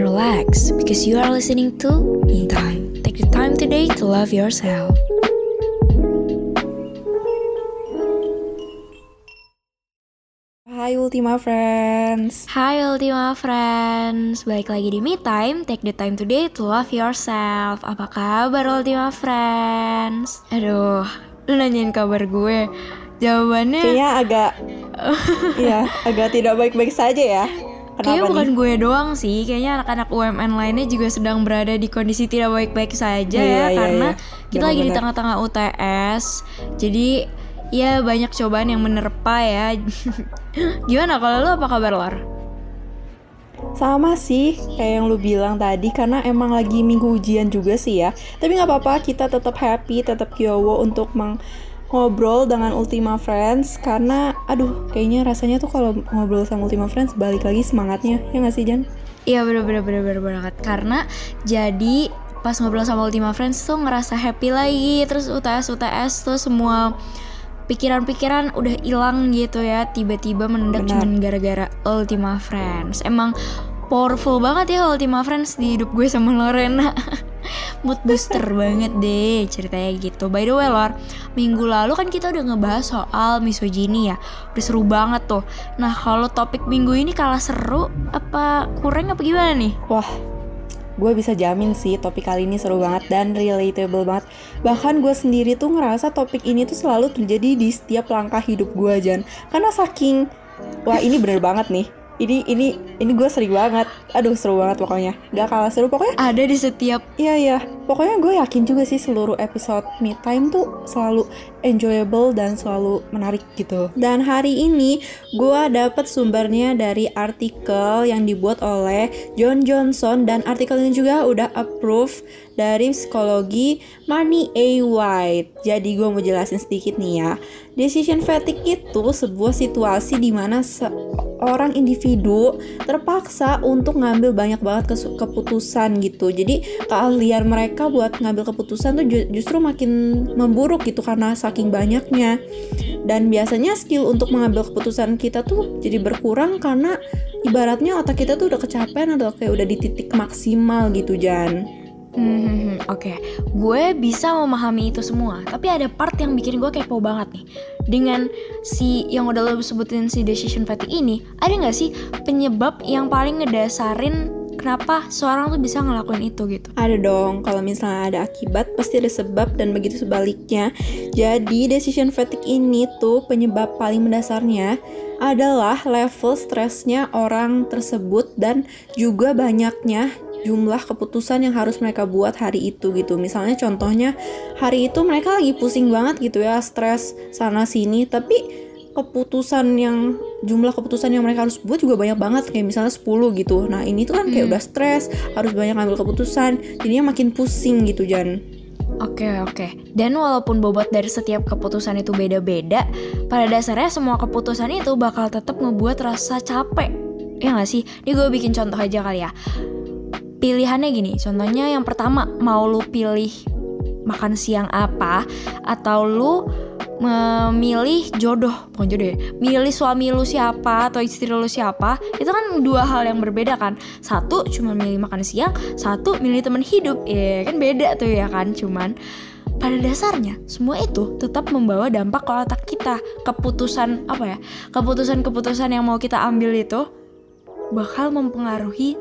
And relax because you are listening to Me Time. Take the time today to love yourself. Hai Ultima Friends Hai Ultima Friends, balik lagi di Me Time. Take the time today to love yourself. Apa kabar Ultima Friends? Aduh, lu nanyain kabar gue. Jawabannya Kayaknya agak Iya, agak tidak baik-baik saja ya Kayaknya bukan nih? gue doang sih, kayaknya anak-anak UMN lainnya juga sedang berada di kondisi tidak baik-baik saja Iya, ya, iya, karena iya. kita lagi di tengah-tengah UTS, jadi ya banyak cobaan yang menerpa ya. Gimana kalau lu apa kabar Lor? Sama sih kayak yang lu bilang tadi Karena emang lagi minggu ujian juga sih ya Tapi nggak apa-apa kita tetap happy, tetap kiowo untuk meng ngobrol dengan Ultima Friends karena aduh kayaknya rasanya tuh kalau ngobrol sama Ultima Friends balik lagi semangatnya. Ya nggak sih Jan? Iya bener-bener bener-bener banget. Karena jadi pas ngobrol sama Ultima Friends tuh ngerasa happy lagi. Terus UTS UTS tuh semua pikiran-pikiran udah hilang gitu ya. Tiba-tiba mendadak cuman gara-gara Ultima Friends. Emang powerful banget ya Ultima Friends di hidup gue sama Lorena mood booster banget deh ceritanya gitu by the way Lor minggu lalu kan kita udah ngebahas soal misogyni ya udah seru banget tuh nah kalau topik minggu ini kalah seru apa kurang apa gimana nih Wah, gue bisa jamin sih topik kali ini seru banget dan relatable banget. Bahkan gue sendiri tuh ngerasa topik ini tuh selalu terjadi di setiap langkah hidup gue Jan. Karena saking, wah ini bener banget nih. Ini ini ini gue sering banget. Aduh seru banget pokoknya. Gak kalah seru pokoknya. ada di setiap Iya iya. Pokoknya gue yakin juga sih seluruh episode Me Time tuh selalu enjoyable dan selalu menarik gitu. Dan hari ini gue dapet sumbernya dari artikel yang dibuat oleh John Johnson dan artikel ini juga udah approve dari psikologi Marnie A. White. Jadi gue mau jelasin sedikit nih ya. Decision fatigue itu sebuah situasi di mana seorang individu terpaksa untuk ngambil banyak banget keputusan gitu. Jadi keahlian mereka buat ngambil keputusan tuh ju- justru makin memburuk gitu karena saking banyaknya. Dan biasanya skill untuk mengambil keputusan kita tuh jadi berkurang karena ibaratnya otak kita tuh udah kecapean atau kayak udah di titik maksimal gitu Jan. Hmm, oke. Gue bisa memahami itu semua, tapi ada part yang bikin gue kepo banget nih. Dengan si yang udah lo sebutin si decision fatigue ini, ada nggak sih penyebab yang paling ngedasarin kenapa seorang tuh bisa ngelakuin itu gitu? Ada dong, kalau misalnya ada akibat pasti ada sebab dan begitu sebaliknya. Jadi decision fatigue ini tuh penyebab paling mendasarnya adalah level stresnya orang tersebut dan juga banyaknya jumlah keputusan yang harus mereka buat hari itu gitu. Misalnya contohnya hari itu mereka lagi pusing banget gitu ya, stres sana sini, tapi keputusan yang jumlah keputusan yang mereka harus buat juga banyak banget kayak misalnya 10 gitu. Nah, ini tuh kan kayak Hmm. udah stres, harus banyak ngambil keputusan, jadinya makin pusing gitu Jan. Oke oke. Dan walaupun bobot dari setiap keputusan itu beda-beda, pada dasarnya semua keputusan itu bakal tetap ngebuat rasa capek. Ya nggak sih? Ini gue bikin contoh aja kali ya. Pilihannya gini, contohnya yang pertama mau lu pilih makan siang apa atau lu memilih jodoh, bukan jodoh ya, milih suami lu siapa atau istri lu siapa, itu kan dua hal yang berbeda kan. Satu cuma milih makan siang, satu milih teman hidup, ya kan beda tuh ya kan, cuman pada dasarnya semua itu tetap membawa dampak ke otak kita. Keputusan apa ya? Keputusan-keputusan yang mau kita ambil itu bakal mempengaruhi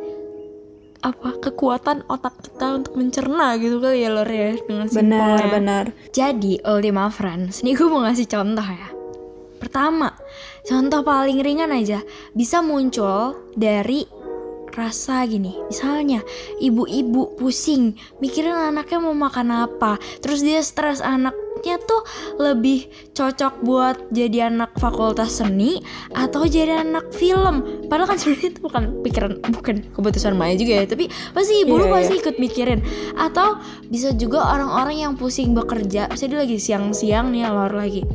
apa kekuatan otak kita untuk mencerna gitu kali ya Lor ya dengan Benar, simpelnya. benar. Jadi Ultima Friends, nih gue mau ngasih contoh ya. Pertama, contoh paling ringan aja bisa muncul dari rasa gini. Misalnya, ibu-ibu pusing mikirin anaknya mau makan apa, terus dia stres anaknya tuh lebih cocok buat jadi anak fakultas seni atau jadi anak film. Padahal kan sebenarnya itu bukan pikiran, bukan keputusan Maya juga ya, tapi pasti ibu lu Iya, pasti ikut mikirin. Atau bisa juga orang-orang yang pusing bekerja, misalnya dia lagi siang-siang nih lor lagi.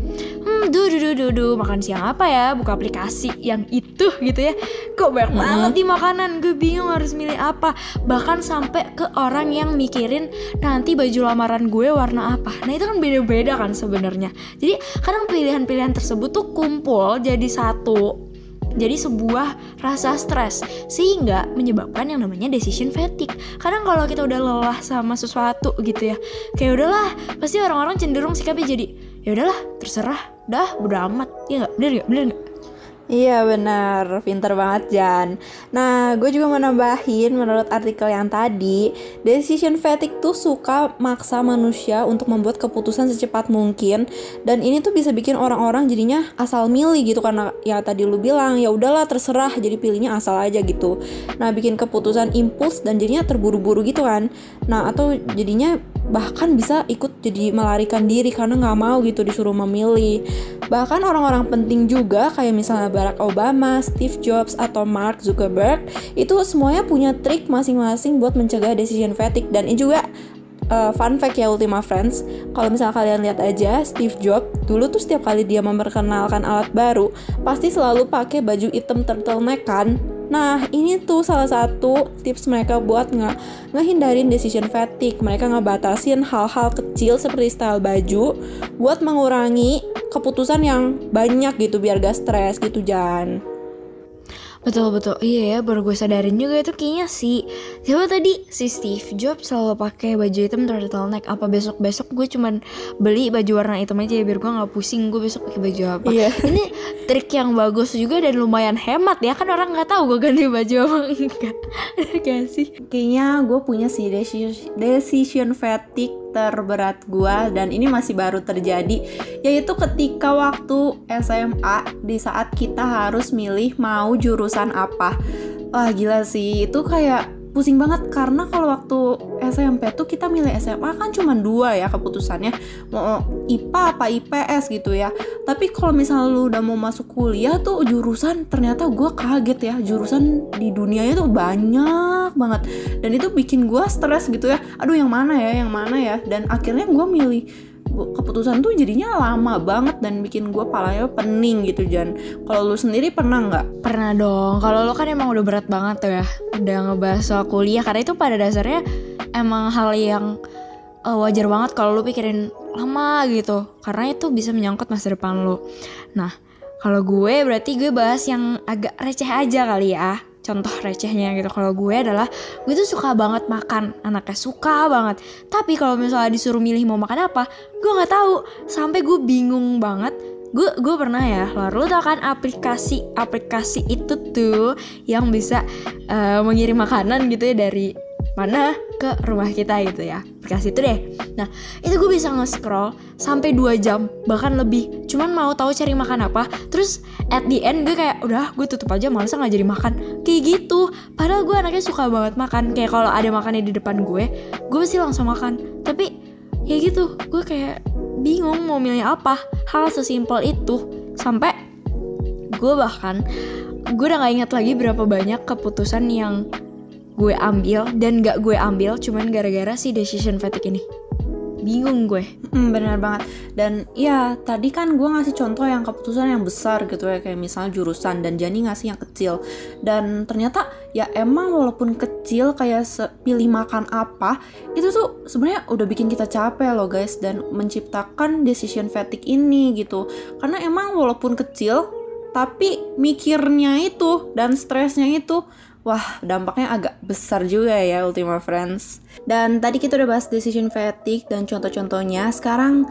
Hmm, duh, duh, duh, duh, duh, makan siang apa ya? Buka aplikasi yang itu gitu ya. Kok banyak banget nih makanan, gue bingung harus milih apa. Bahkan sampai ke orang yang mikirin nanti baju lamaran gue warna apa. Nah itu kan beda-beda kan sebenarnya. Jadi kadang pilihan-pilihan tersebut tuh kumpul jadi satu jadi sebuah rasa stres sehingga menyebabkan yang namanya decision fatigue. Kadang kalau kita udah lelah sama sesuatu gitu ya, kayak udahlah, pasti orang-orang cenderung sikapnya jadi ya udahlah, terserah, dah udah amat. Ya nggak, bener nggak, bener nggak? Iya benar, pinter banget Jan. Nah, gue juga mau nambahin menurut artikel yang tadi, decision fatigue tuh suka maksa manusia untuk membuat keputusan secepat mungkin dan ini tuh bisa bikin orang-orang jadinya asal milih gitu karena ya tadi lu bilang ya udahlah terserah jadi pilihnya asal aja gitu. Nah, bikin keputusan impuls dan jadinya terburu-buru gitu kan. Nah, atau jadinya bahkan bisa ikut jadi melarikan diri karena nggak mau gitu disuruh memilih. Bahkan orang-orang penting juga kayak misalnya Barack Obama, Steve Jobs, atau Mark Zuckerberg itu semuanya punya trik masing-masing buat mencegah decision fatigue. Dan ini juga uh, fun fact ya Ultima Friends. Kalau misalnya kalian lihat aja Steve Jobs dulu tuh setiap kali dia memperkenalkan alat baru pasti selalu pakai baju hitam turtleneck kan Nah, ini tuh salah satu tips mereka buat nge ngehindarin decision fatigue. Mereka ngebatasin hal-hal kecil seperti style baju buat mengurangi keputusan yang banyak gitu biar gak stres gitu Jan. Betul betul iya ya baru gue sadarin juga itu kayaknya si siapa tadi? Si Steve Jobs selalu pakai baju hitam turtleneck. Apa besok besok gue cuman beli baju warna hitam aja ya biar gue nggak pusing gue besok pakai baju apa. Iya. ini trik yang bagus juga dan lumayan hemat ya kan orang nggak tahu gue ganti baju apa enggak. Gak sih? Kayaknya gue punya sih decision, decision fatigue terberat gue dan ini masih baru terjadi yaitu ketika waktu SMA di saat kita harus milih mau jurusan apa. Wah gila sih itu kayak pusing banget karena kalau waktu SMP tuh kita milih SMA kan cuma dua ya keputusannya. Mau IPA apa IPS gitu ya. Tapi kalau misalnya lu udah mau masuk kuliah tuh jurusan ternyata gue kaget ya. Jurusan di dunianya tuh banyak banget. Dan itu bikin gue stres gitu ya. Aduh yang mana ya yang mana ya? Dan akhirnya gue milih keputusan tuh jadinya lama banget dan bikin gue palanya pening gitu Jan. Kalau lu sendiri pernah nggak? Pernah dong. Kalau lo kan emang udah berat banget tuh ya udah ngebahas soal kuliah. Karena itu pada dasarnya emang hal yang uh, wajar banget kalau lo pikirin lama gitu. Karena itu bisa menyangkut masa depan lo nah kalau gue berarti gue bahas yang agak receh aja kali ya contoh recehnya gitu. Kalau gue adalah gue tuh suka banget makan. Anaknya suka banget. Tapi kalau misalnya disuruh milih mau makan apa gue nggak tahu. Sampai gue bingung banget. Gue gue pernah ya lalu tau kan aplikasi aplikasi itu tuh yang bisa uh, mengirim makanan gitu ya dari mana ke rumah kita gitu ya. Aplikasi itu deh. Nah itu gue bisa nge-scroll sampai 2 jam bahkan lebih. Cuman mau tahu cari makan apa terus at the end gue kayak udah gue tutup aja males nggak jadi makan? Kayak gitu. Padahal gue anaknya suka banget makan. Kayak kalau ada makannya di depan gue gue pasti langsung makan. Tapi ya gitu gue kayak bingung mau milih apa. Hal sesimpel itu. Sampai gue bahkan gue udah gak ingat lagi berapa banyak keputusan yang gue ambil dan gak gue ambil cuman gara-gara si decision fatigue ini bingung gue Hmm, benar banget. Dan ya tadi kan gue ngasih contoh yang keputusan yang besar gitu ya kayak misalnya jurusan dan Jani ngasih yang kecil. Dan ternyata ya emang walaupun kecil kayak pilih makan apa itu tuh sebenarnya udah bikin kita capek loh guys dan menciptakan decision fatigue ini gitu. Karena emang walaupun kecil tapi mikirnya itu dan stresnya itu Wah, dampaknya agak besar juga ya Ultima Friends. Dan tadi kita udah bahas decision fatigue dan contoh-contohnya. Sekarang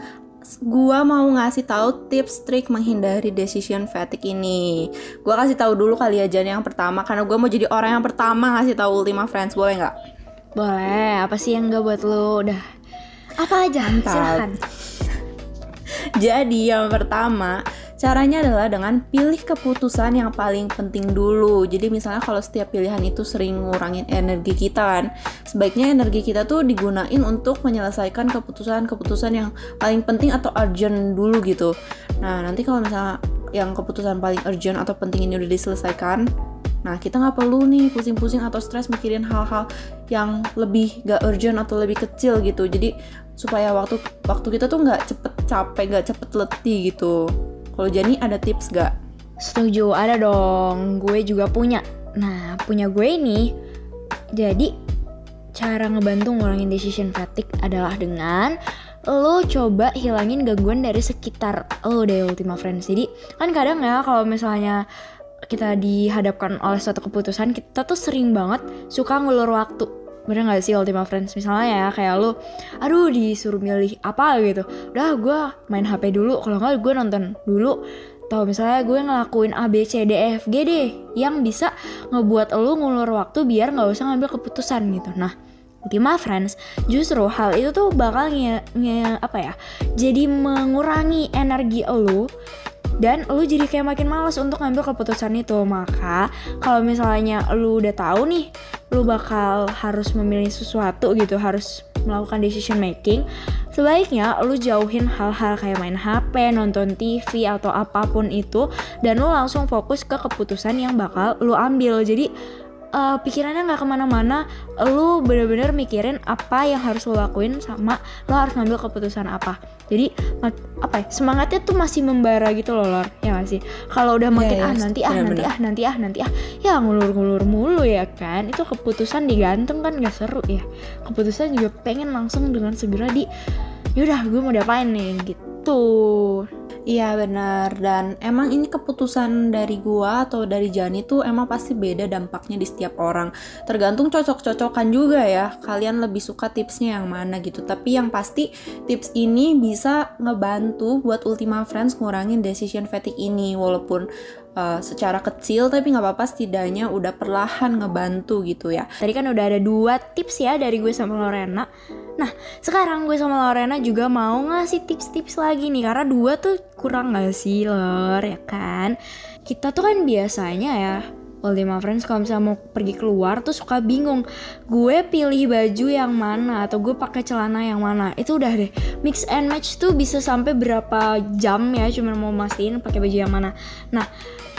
gua mau ngasih tahu tips trik menghindari decision fatigue ini. Gua kasih tahu dulu kali aja nih yang pertama karena gua mau jadi orang yang pertama ngasih tahu Ultima Friends, boleh nggak? boleh apa sih yang gak buat lo udah apa aja Mantap. silahkan Jadi yang pertama Caranya adalah dengan pilih keputusan yang paling penting dulu. Jadi misalnya kalau setiap pilihan itu sering ngurangin energi kita kan, sebaiknya energi kita tuh digunain untuk menyelesaikan keputusan-keputusan yang paling penting atau urgent dulu gitu. Nah nanti kalau misalnya yang keputusan paling urgent atau penting ini udah diselesaikan, nah kita nggak perlu nih pusing-pusing atau stres mikirin hal-hal yang lebih gak urgent atau lebih kecil gitu. Jadi supaya waktu waktu kita tuh nggak cepet capek, nggak cepet letih gitu. Kalau Jani ada tips gak? Setuju, ada dong. Gue juga punya. Nah, punya gue ini. Jadi, cara ngebantu ngurangin decision fatigue adalah dengan lo coba hilangin gangguan dari sekitar lo deh Ultima Friends. Jadi, kan kadang ya kalau misalnya kita dihadapkan oleh suatu keputusan kita tuh sering banget suka ngulur waktu bener gak sih Ultima Friends? Misalnya ya kayak lu aduh disuruh milih apa gitu. Udah gue main HP dulu kalau nggak gue nonton dulu. Atau misalnya gue ngelakuin A B C D E F G deh yang bisa ngebuat lu ngulur waktu biar nggak usah ngambil keputusan gitu. Nah Ultima Friends justru hal itu tuh bakal nge, nge apa ya jadi mengurangi energi lu dan lu jadi kayak makin males untuk ngambil keputusan itu. Maka kalau misalnya lu udah tahu nih lu bakal harus memilih sesuatu gitu harus melakukan decision making sebaiknya lu jauhin hal-hal kayak main HP, nonton TV atau apa pun itu dan lu langsung fokus ke keputusan yang bakal lu ambil. Jadi uh, pikirannya nggak ke mana-mana. Lu bener-bener mikirin apa yang harus lo lakuin sama lo harus ngambil keputusan apa. Jadi apa ya semangatnya tuh masih membara gitu loh lor. Ya gak sih? Kalau udah iya, makin yeah, ah nanti ah nanti ah nanti ah nanti ah ya ngulur-ngulur mulu ya kan? Itu keputusan digantung kan gak seru ya. Keputusan juga pengen langsung dengan segera di yaudah gue mau diapain nih? Gitu Iya benar dan emang ini keputusan dari gua atau dari Jani tuh emang pasti beda dampaknya di setiap orang. Tergantung cocok-cocokan juga ya. Kalian lebih suka tipsnya yang mana gitu. Tapi yang pasti tips ini bisa ngebantu buat Ultima Friends ngurangin decision fatigue ini walaupun uh, secara kecil tapi nggak apa-apa setidaknya udah perlahan ngebantu gitu ya. Tadi kan udah ada dua tips ya dari gue sama Lorena. Nah sekarang gue sama Lorena juga mau ngasih tips-tips lagi nih karena dua tuh kurang gak sih Lor? Ya kan? Kita tuh kan biasanya ya Ultima Friends kalau misalnya mau pergi keluar tuh suka bingung gue pilih baju yang mana atau gue pakai celana yang mana? Itu udah deh mix and match tuh bisa sampai berapa jam ya cuma mau mastiin pakai baju yang mana. Nah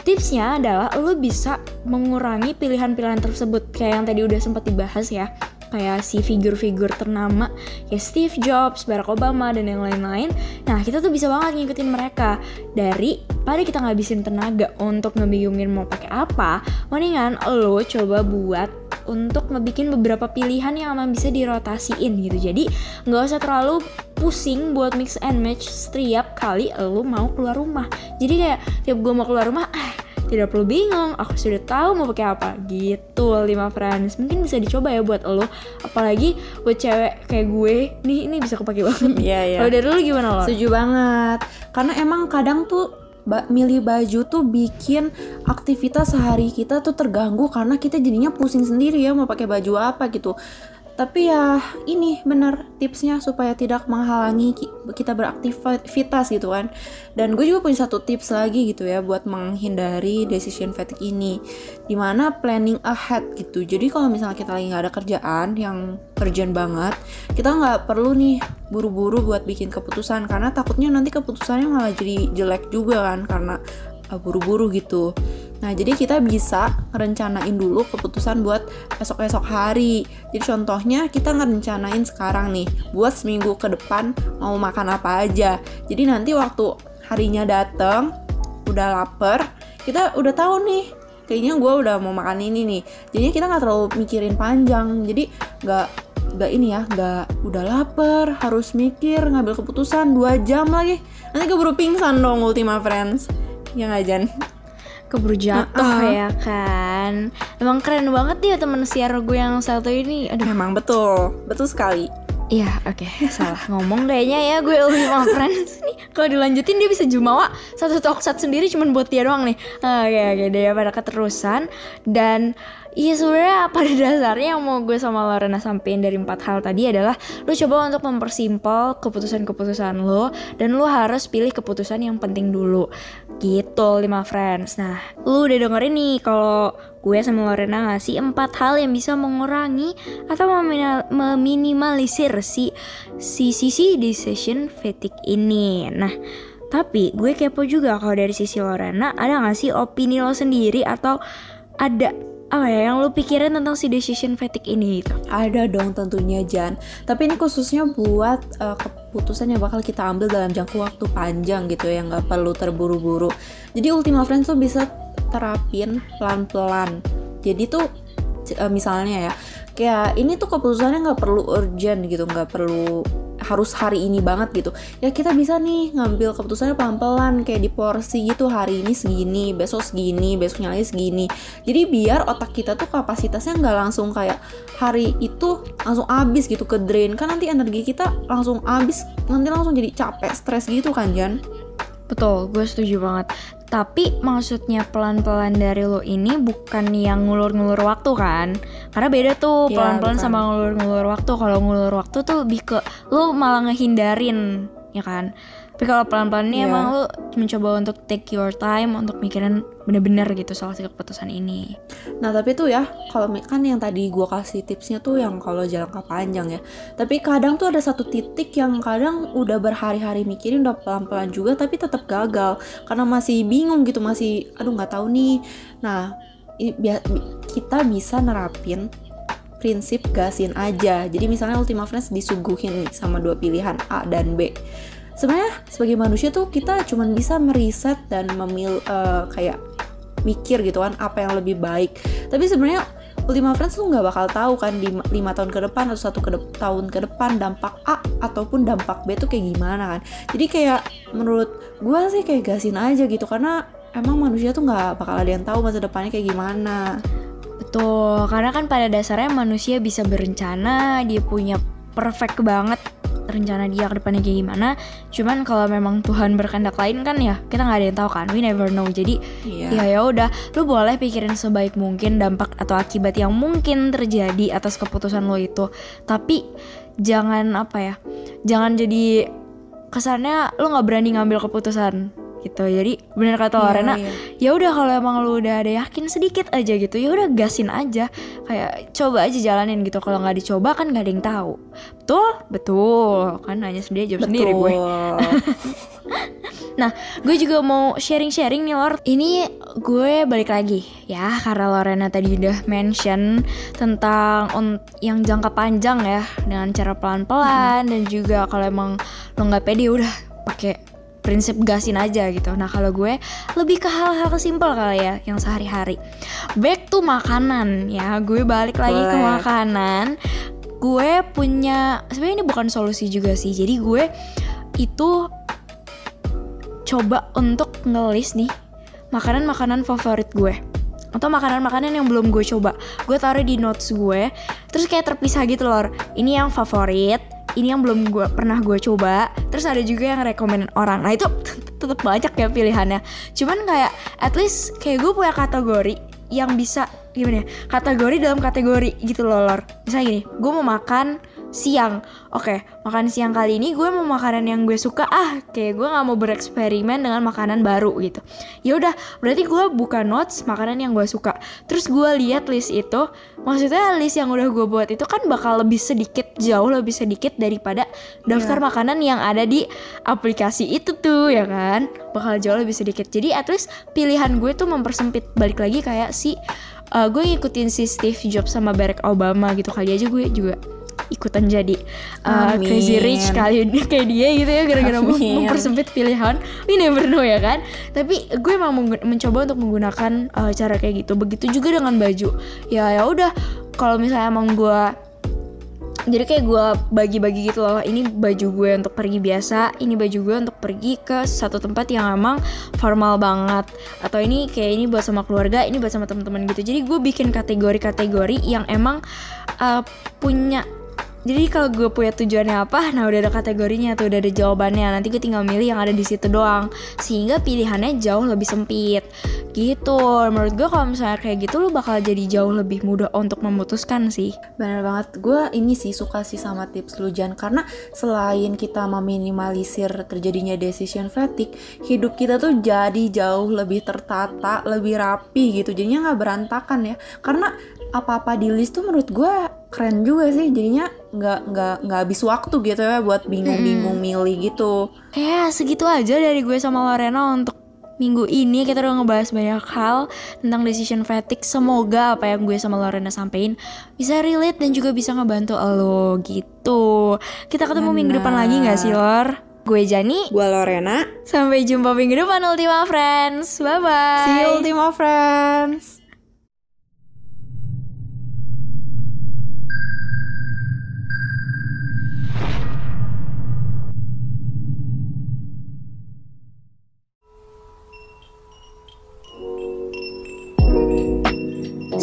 Tipsnya adalah lo bisa mengurangi pilihan-pilihan tersebut kayak yang tadi udah sempat dibahas ya kayak si figur-figur ternama kayak Steve Jobs, Barack Obama dan yang lain-lain. Nah kita tuh bisa banget ngikutin mereka dari pada kita ngabisin tenaga untuk ngebingungin mau pakai apa, mendingan lo coba buat untuk ngebikin beberapa pilihan yang emang bisa dirotasiin gitu. Jadi nggak usah terlalu pusing buat mix and match setiap kali lo mau keluar rumah. Jadi kayak tiap gue mau keluar rumah, ah tidak perlu bingung, aku sudah tahu mau pakai apa. Gitu, lima friends. Mungkin bisa dicoba ya buat lo. Apalagi buat cewek kayak gue, nih ini bisa kepake banget. Iya, yeah, iya. Yeah. Kalau dari lo gimana lo? Setuju banget. Karena emang kadang tuh milih baju tuh bikin aktivitas sehari kita tuh terganggu karena kita jadinya pusing sendiri ya mau pakai baju apa gitu tapi ya ini benar tipsnya supaya tidak menghalangi kita beraktivitas gitu kan. Dan gue juga punya satu tips lagi gitu ya buat menghindari decision fatigue ini. Di mana planning ahead gitu. Jadi kalau misalnya kita lagi nggak ada kerjaan yang urgent banget kita nggak perlu nih buru-buru buat bikin keputusan. Karena takutnya nanti keputusannya malah jadi jelek juga kan karena uh, buru-buru gitu Nah, jadi kita bisa rencanain dulu keputusan buat esok-esok hari. Jadi contohnya kita ngerencanain sekarang nih, buat seminggu ke depan mau makan apa aja. Jadi nanti waktu harinya dateng, udah lapar, kita udah tahu nih, kayaknya gue udah mau makan ini nih. Jadinya kita nggak terlalu mikirin panjang. Jadi nggak nggak ini ya, nggak udah lapar, harus mikir ngambil keputusan dua jam lagi. Nanti keburu pingsan dong Ultima Friends. Ya nggak? Keburu jatuh uh -uh. ya kan. Emang keren banget ya temen siar gue yang satu ini. Aduh. Emang betul. Betul sekali Iya, oke, okay. salah ngomong kayaknya ya gue Ultima Friends nih. Kalau dilanjutin dia bisa jumawa satu talk sendiri cuman buat dia doang nih. Oke, okay, oke, okay, dia pada keterusan dan Iya sebenarnya pada dasarnya yang mau gue sama Lorena sampein dari empat hal tadi adalah lo coba untuk mempersimpel keputusan-keputusan lo dan lo harus pilih keputusan yang penting dulu gitu lima friends. Nah lo udah dengerin nih kalau gue sama Lorena ngasih empat hal yang bisa mengurangi atau meminimalisir si si sisi decision fatigue ini. Nah tapi gue kepo juga kalau dari sisi Lorena ada gak sih opini lo sendiri atau ada apa ya yang lu pikirin tentang si decision fatigue ini itu? Ada dong tentunya Jan. Tapi ini khususnya buat uh, keputusan yang bakal kita ambil dalam jangka waktu panjang gitu ya, nggak perlu terburu-buru. Jadi Ultima Friends tuh bisa terapin pelan-pelan. Jadi tuh uh, misalnya ya, kayak ini tuh keputusannya nggak perlu urgent gitu, nggak perlu harus hari ini banget gitu. Ya kita bisa nih ngambil keputusannya pelan-pelan kayak di porsi gitu hari ini segini besok segini besoknya lagi segini. Jadi biar otak kita tuh kapasitasnya nggak langsung kayak hari itu langsung habis gitu ke drain. Kan nanti energi kita langsung habis nanti langsung jadi capek stres gitu kan Jan Betul, gue setuju banget. Tapi maksudnya pelan-pelan dari lo ini bukan yang ngulur-ngulur waktu kan? Karena beda tuh Iya, pelan-pelan bukan. sama ngulur-ngulur waktu. Kalau ngulur waktu tuh lebih ke lo malah ngehindarin, ya kan? Tapi kalau pelan-pelan ini Iya. emang lo mencoba untuk take your time untuk mikirin bener-bener gitu soal si keputusan ini. Nah tapi tuh ya, kalau kan yang tadi gua kasih tipsnya tuh yang kalau jangka panjang ya. Tapi kadang tuh ada satu titik yang kadang udah berhari-hari mikirin udah pelan-pelan juga tapi tetap gagal karena masih bingung gitu masih, aduh nggak tahu nih. Nah i- bia- bi- kita bisa nerapin prinsip gasin aja. Jadi misalnya Ultima Friends disuguhin nih sama dua pilihan A dan B. Sebenarnya sebagai manusia tuh kita cuman bisa meriset dan memil eh, kayak mikir gitu kan apa yang lebih baik. Tapi sebenarnya Ultima Friends tuh nggak bakal tahu kan di lima tahun ke depan atau satu ke de- tahun ke depan dampak A ataupun dampak B tuh kayak gimana kan. Jadi kayak menurut gua sih kayak gasin aja gitu karena emang manusia tuh nggak bakal ada yang tahu masa depannya kayak gimana. Betul, karena kan pada dasarnya manusia bisa berencana, dia punya perfect banget rencana dia ke depannya kayak gimana. Cuman kalau memang Tuhan berkehendak lain kan ya kita nggak ada yang tahu kan, we never know. Jadi Iya. ya ya udah, lu boleh pikirin sebaik mungkin dampak atau akibat yang mungkin terjadi atas keputusan lo itu. Tapi jangan apa ya, jangan jadi kesannya lu nggak berani ngambil keputusan gitu. Jadi bener kata Iya, Lorena, iya. ya udah kalau emang lu udah ada yakin sedikit aja gitu ya udah gasin aja. Kayak coba aja jalanin gitu. Kalau nggak dicoba kan nggak ada yang tahu. Betul? Betul. Kan hanya sendiri jawab sendiri gue. Nah gue juga mau sharing sharing nih Lor. Ini gue balik lagi ya karena Lorena tadi udah mention tentang on- yang jangka panjang ya dengan cara pelan pelan dan juga kalau emang lo nggak pede udah pakai prinsip gasin aja gitu. Nah kalau gue lebih ke hal-hal simpel kali ya yang sehari-hari. Back to makanan ya, gue balik lagi ke Boleh. makanan. Gue punya sebenarnya ini bukan solusi juga sih. Jadi gue itu coba untuk ngelis nih makanan-makanan favorit gue atau makanan-makanan yang belum gue coba. Gue taruh di notes gue terus kayak terpisah gitu loh ini yang favorit ini yang belum gue pernah gue coba terus ada juga yang rekomenin orang. Nah itu tetap banyak ya pilihannya. Cuman kayak at least kayak gue punya kategori yang bisa gimana ya kategori dalam kategori gitu loh lor. Misalnya gini gue mau makan siang. Oke makan siang kali ini gue mau makanan yang gue suka. Ah kayak gue nggak mau bereksperimen dengan makanan baru gitu. Ya udah berarti gue buka notes makanan yang gue suka. Terus gue lihat list itu. Maksudnya list yang udah gue buat itu kan bakal lebih sedikit jauh lebih sedikit daripada daftar Iya. makanan yang ada di aplikasi itu tuh ya kan? Bakal jauh lebih sedikit. Jadi at least pilihan gue tuh mempersempit. Balik lagi kayak si uh, gue ngikutin si Steve Jobs sama Barack Obama gitu kali aja gue juga ikutan jadi uh, Amin. crazy rich kali ini kayak dia gitu ya gara-gara mempersempit pilihan. We never know ya kan? Tapi gue emang mencoba untuk menggunakan uh, cara kayak gitu. Begitu juga dengan baju. Ya ya udah. Kalau misalnya emang gue jadi kayak gue bagi-bagi gitu loh. Ini baju gue untuk pergi biasa ini baju gue untuk pergi ke satu tempat yang emang formal banget. Atau ini kayak ini buat sama keluarga ini buat sama teman-teman gitu. Jadi gue bikin kategori-kategori yang emang uh, punya jadi kalau gue punya tujuannya apa, nah udah ada kategorinya tuh, udah ada jawabannya. Nanti gue tinggal milih yang ada di situ doang, sehingga pilihannya jauh lebih sempit. Gitu. Menurut gue kalau misalnya kayak gitu, lu bakal jadi jauh lebih mudah untuk memutuskan sih. Bener banget, gue ini sih suka sih sama tips lu Jan Karena selain kita meminimalisir terjadinya decision fatigue Hidup kita tuh jadi jauh lebih tertata, lebih rapi gitu Jadinya nggak berantakan ya Karena apa-apa di list tuh menurut gue keren juga sih Jadinya nggak nggak nggak habis waktu gitu ya buat bingung-bingung milih gitu Ya segitu aja dari gue sama Lorena untuk minggu ini kita udah ngebahas banyak hal tentang decision fatigue. Semoga apa yang gue sama Lorena sampein bisa relate dan juga bisa ngebantu lo gitu. Kita ketemu minggu depan lagi nggak sih Lor? Gue Jani. Gue Lorena, Sampai jumpa minggu depan Ultima Friends. Bye bye. see you Ultima Friends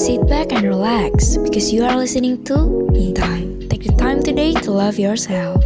Sit back and relax because you are listening to Me Time. Take the time today to love yourself.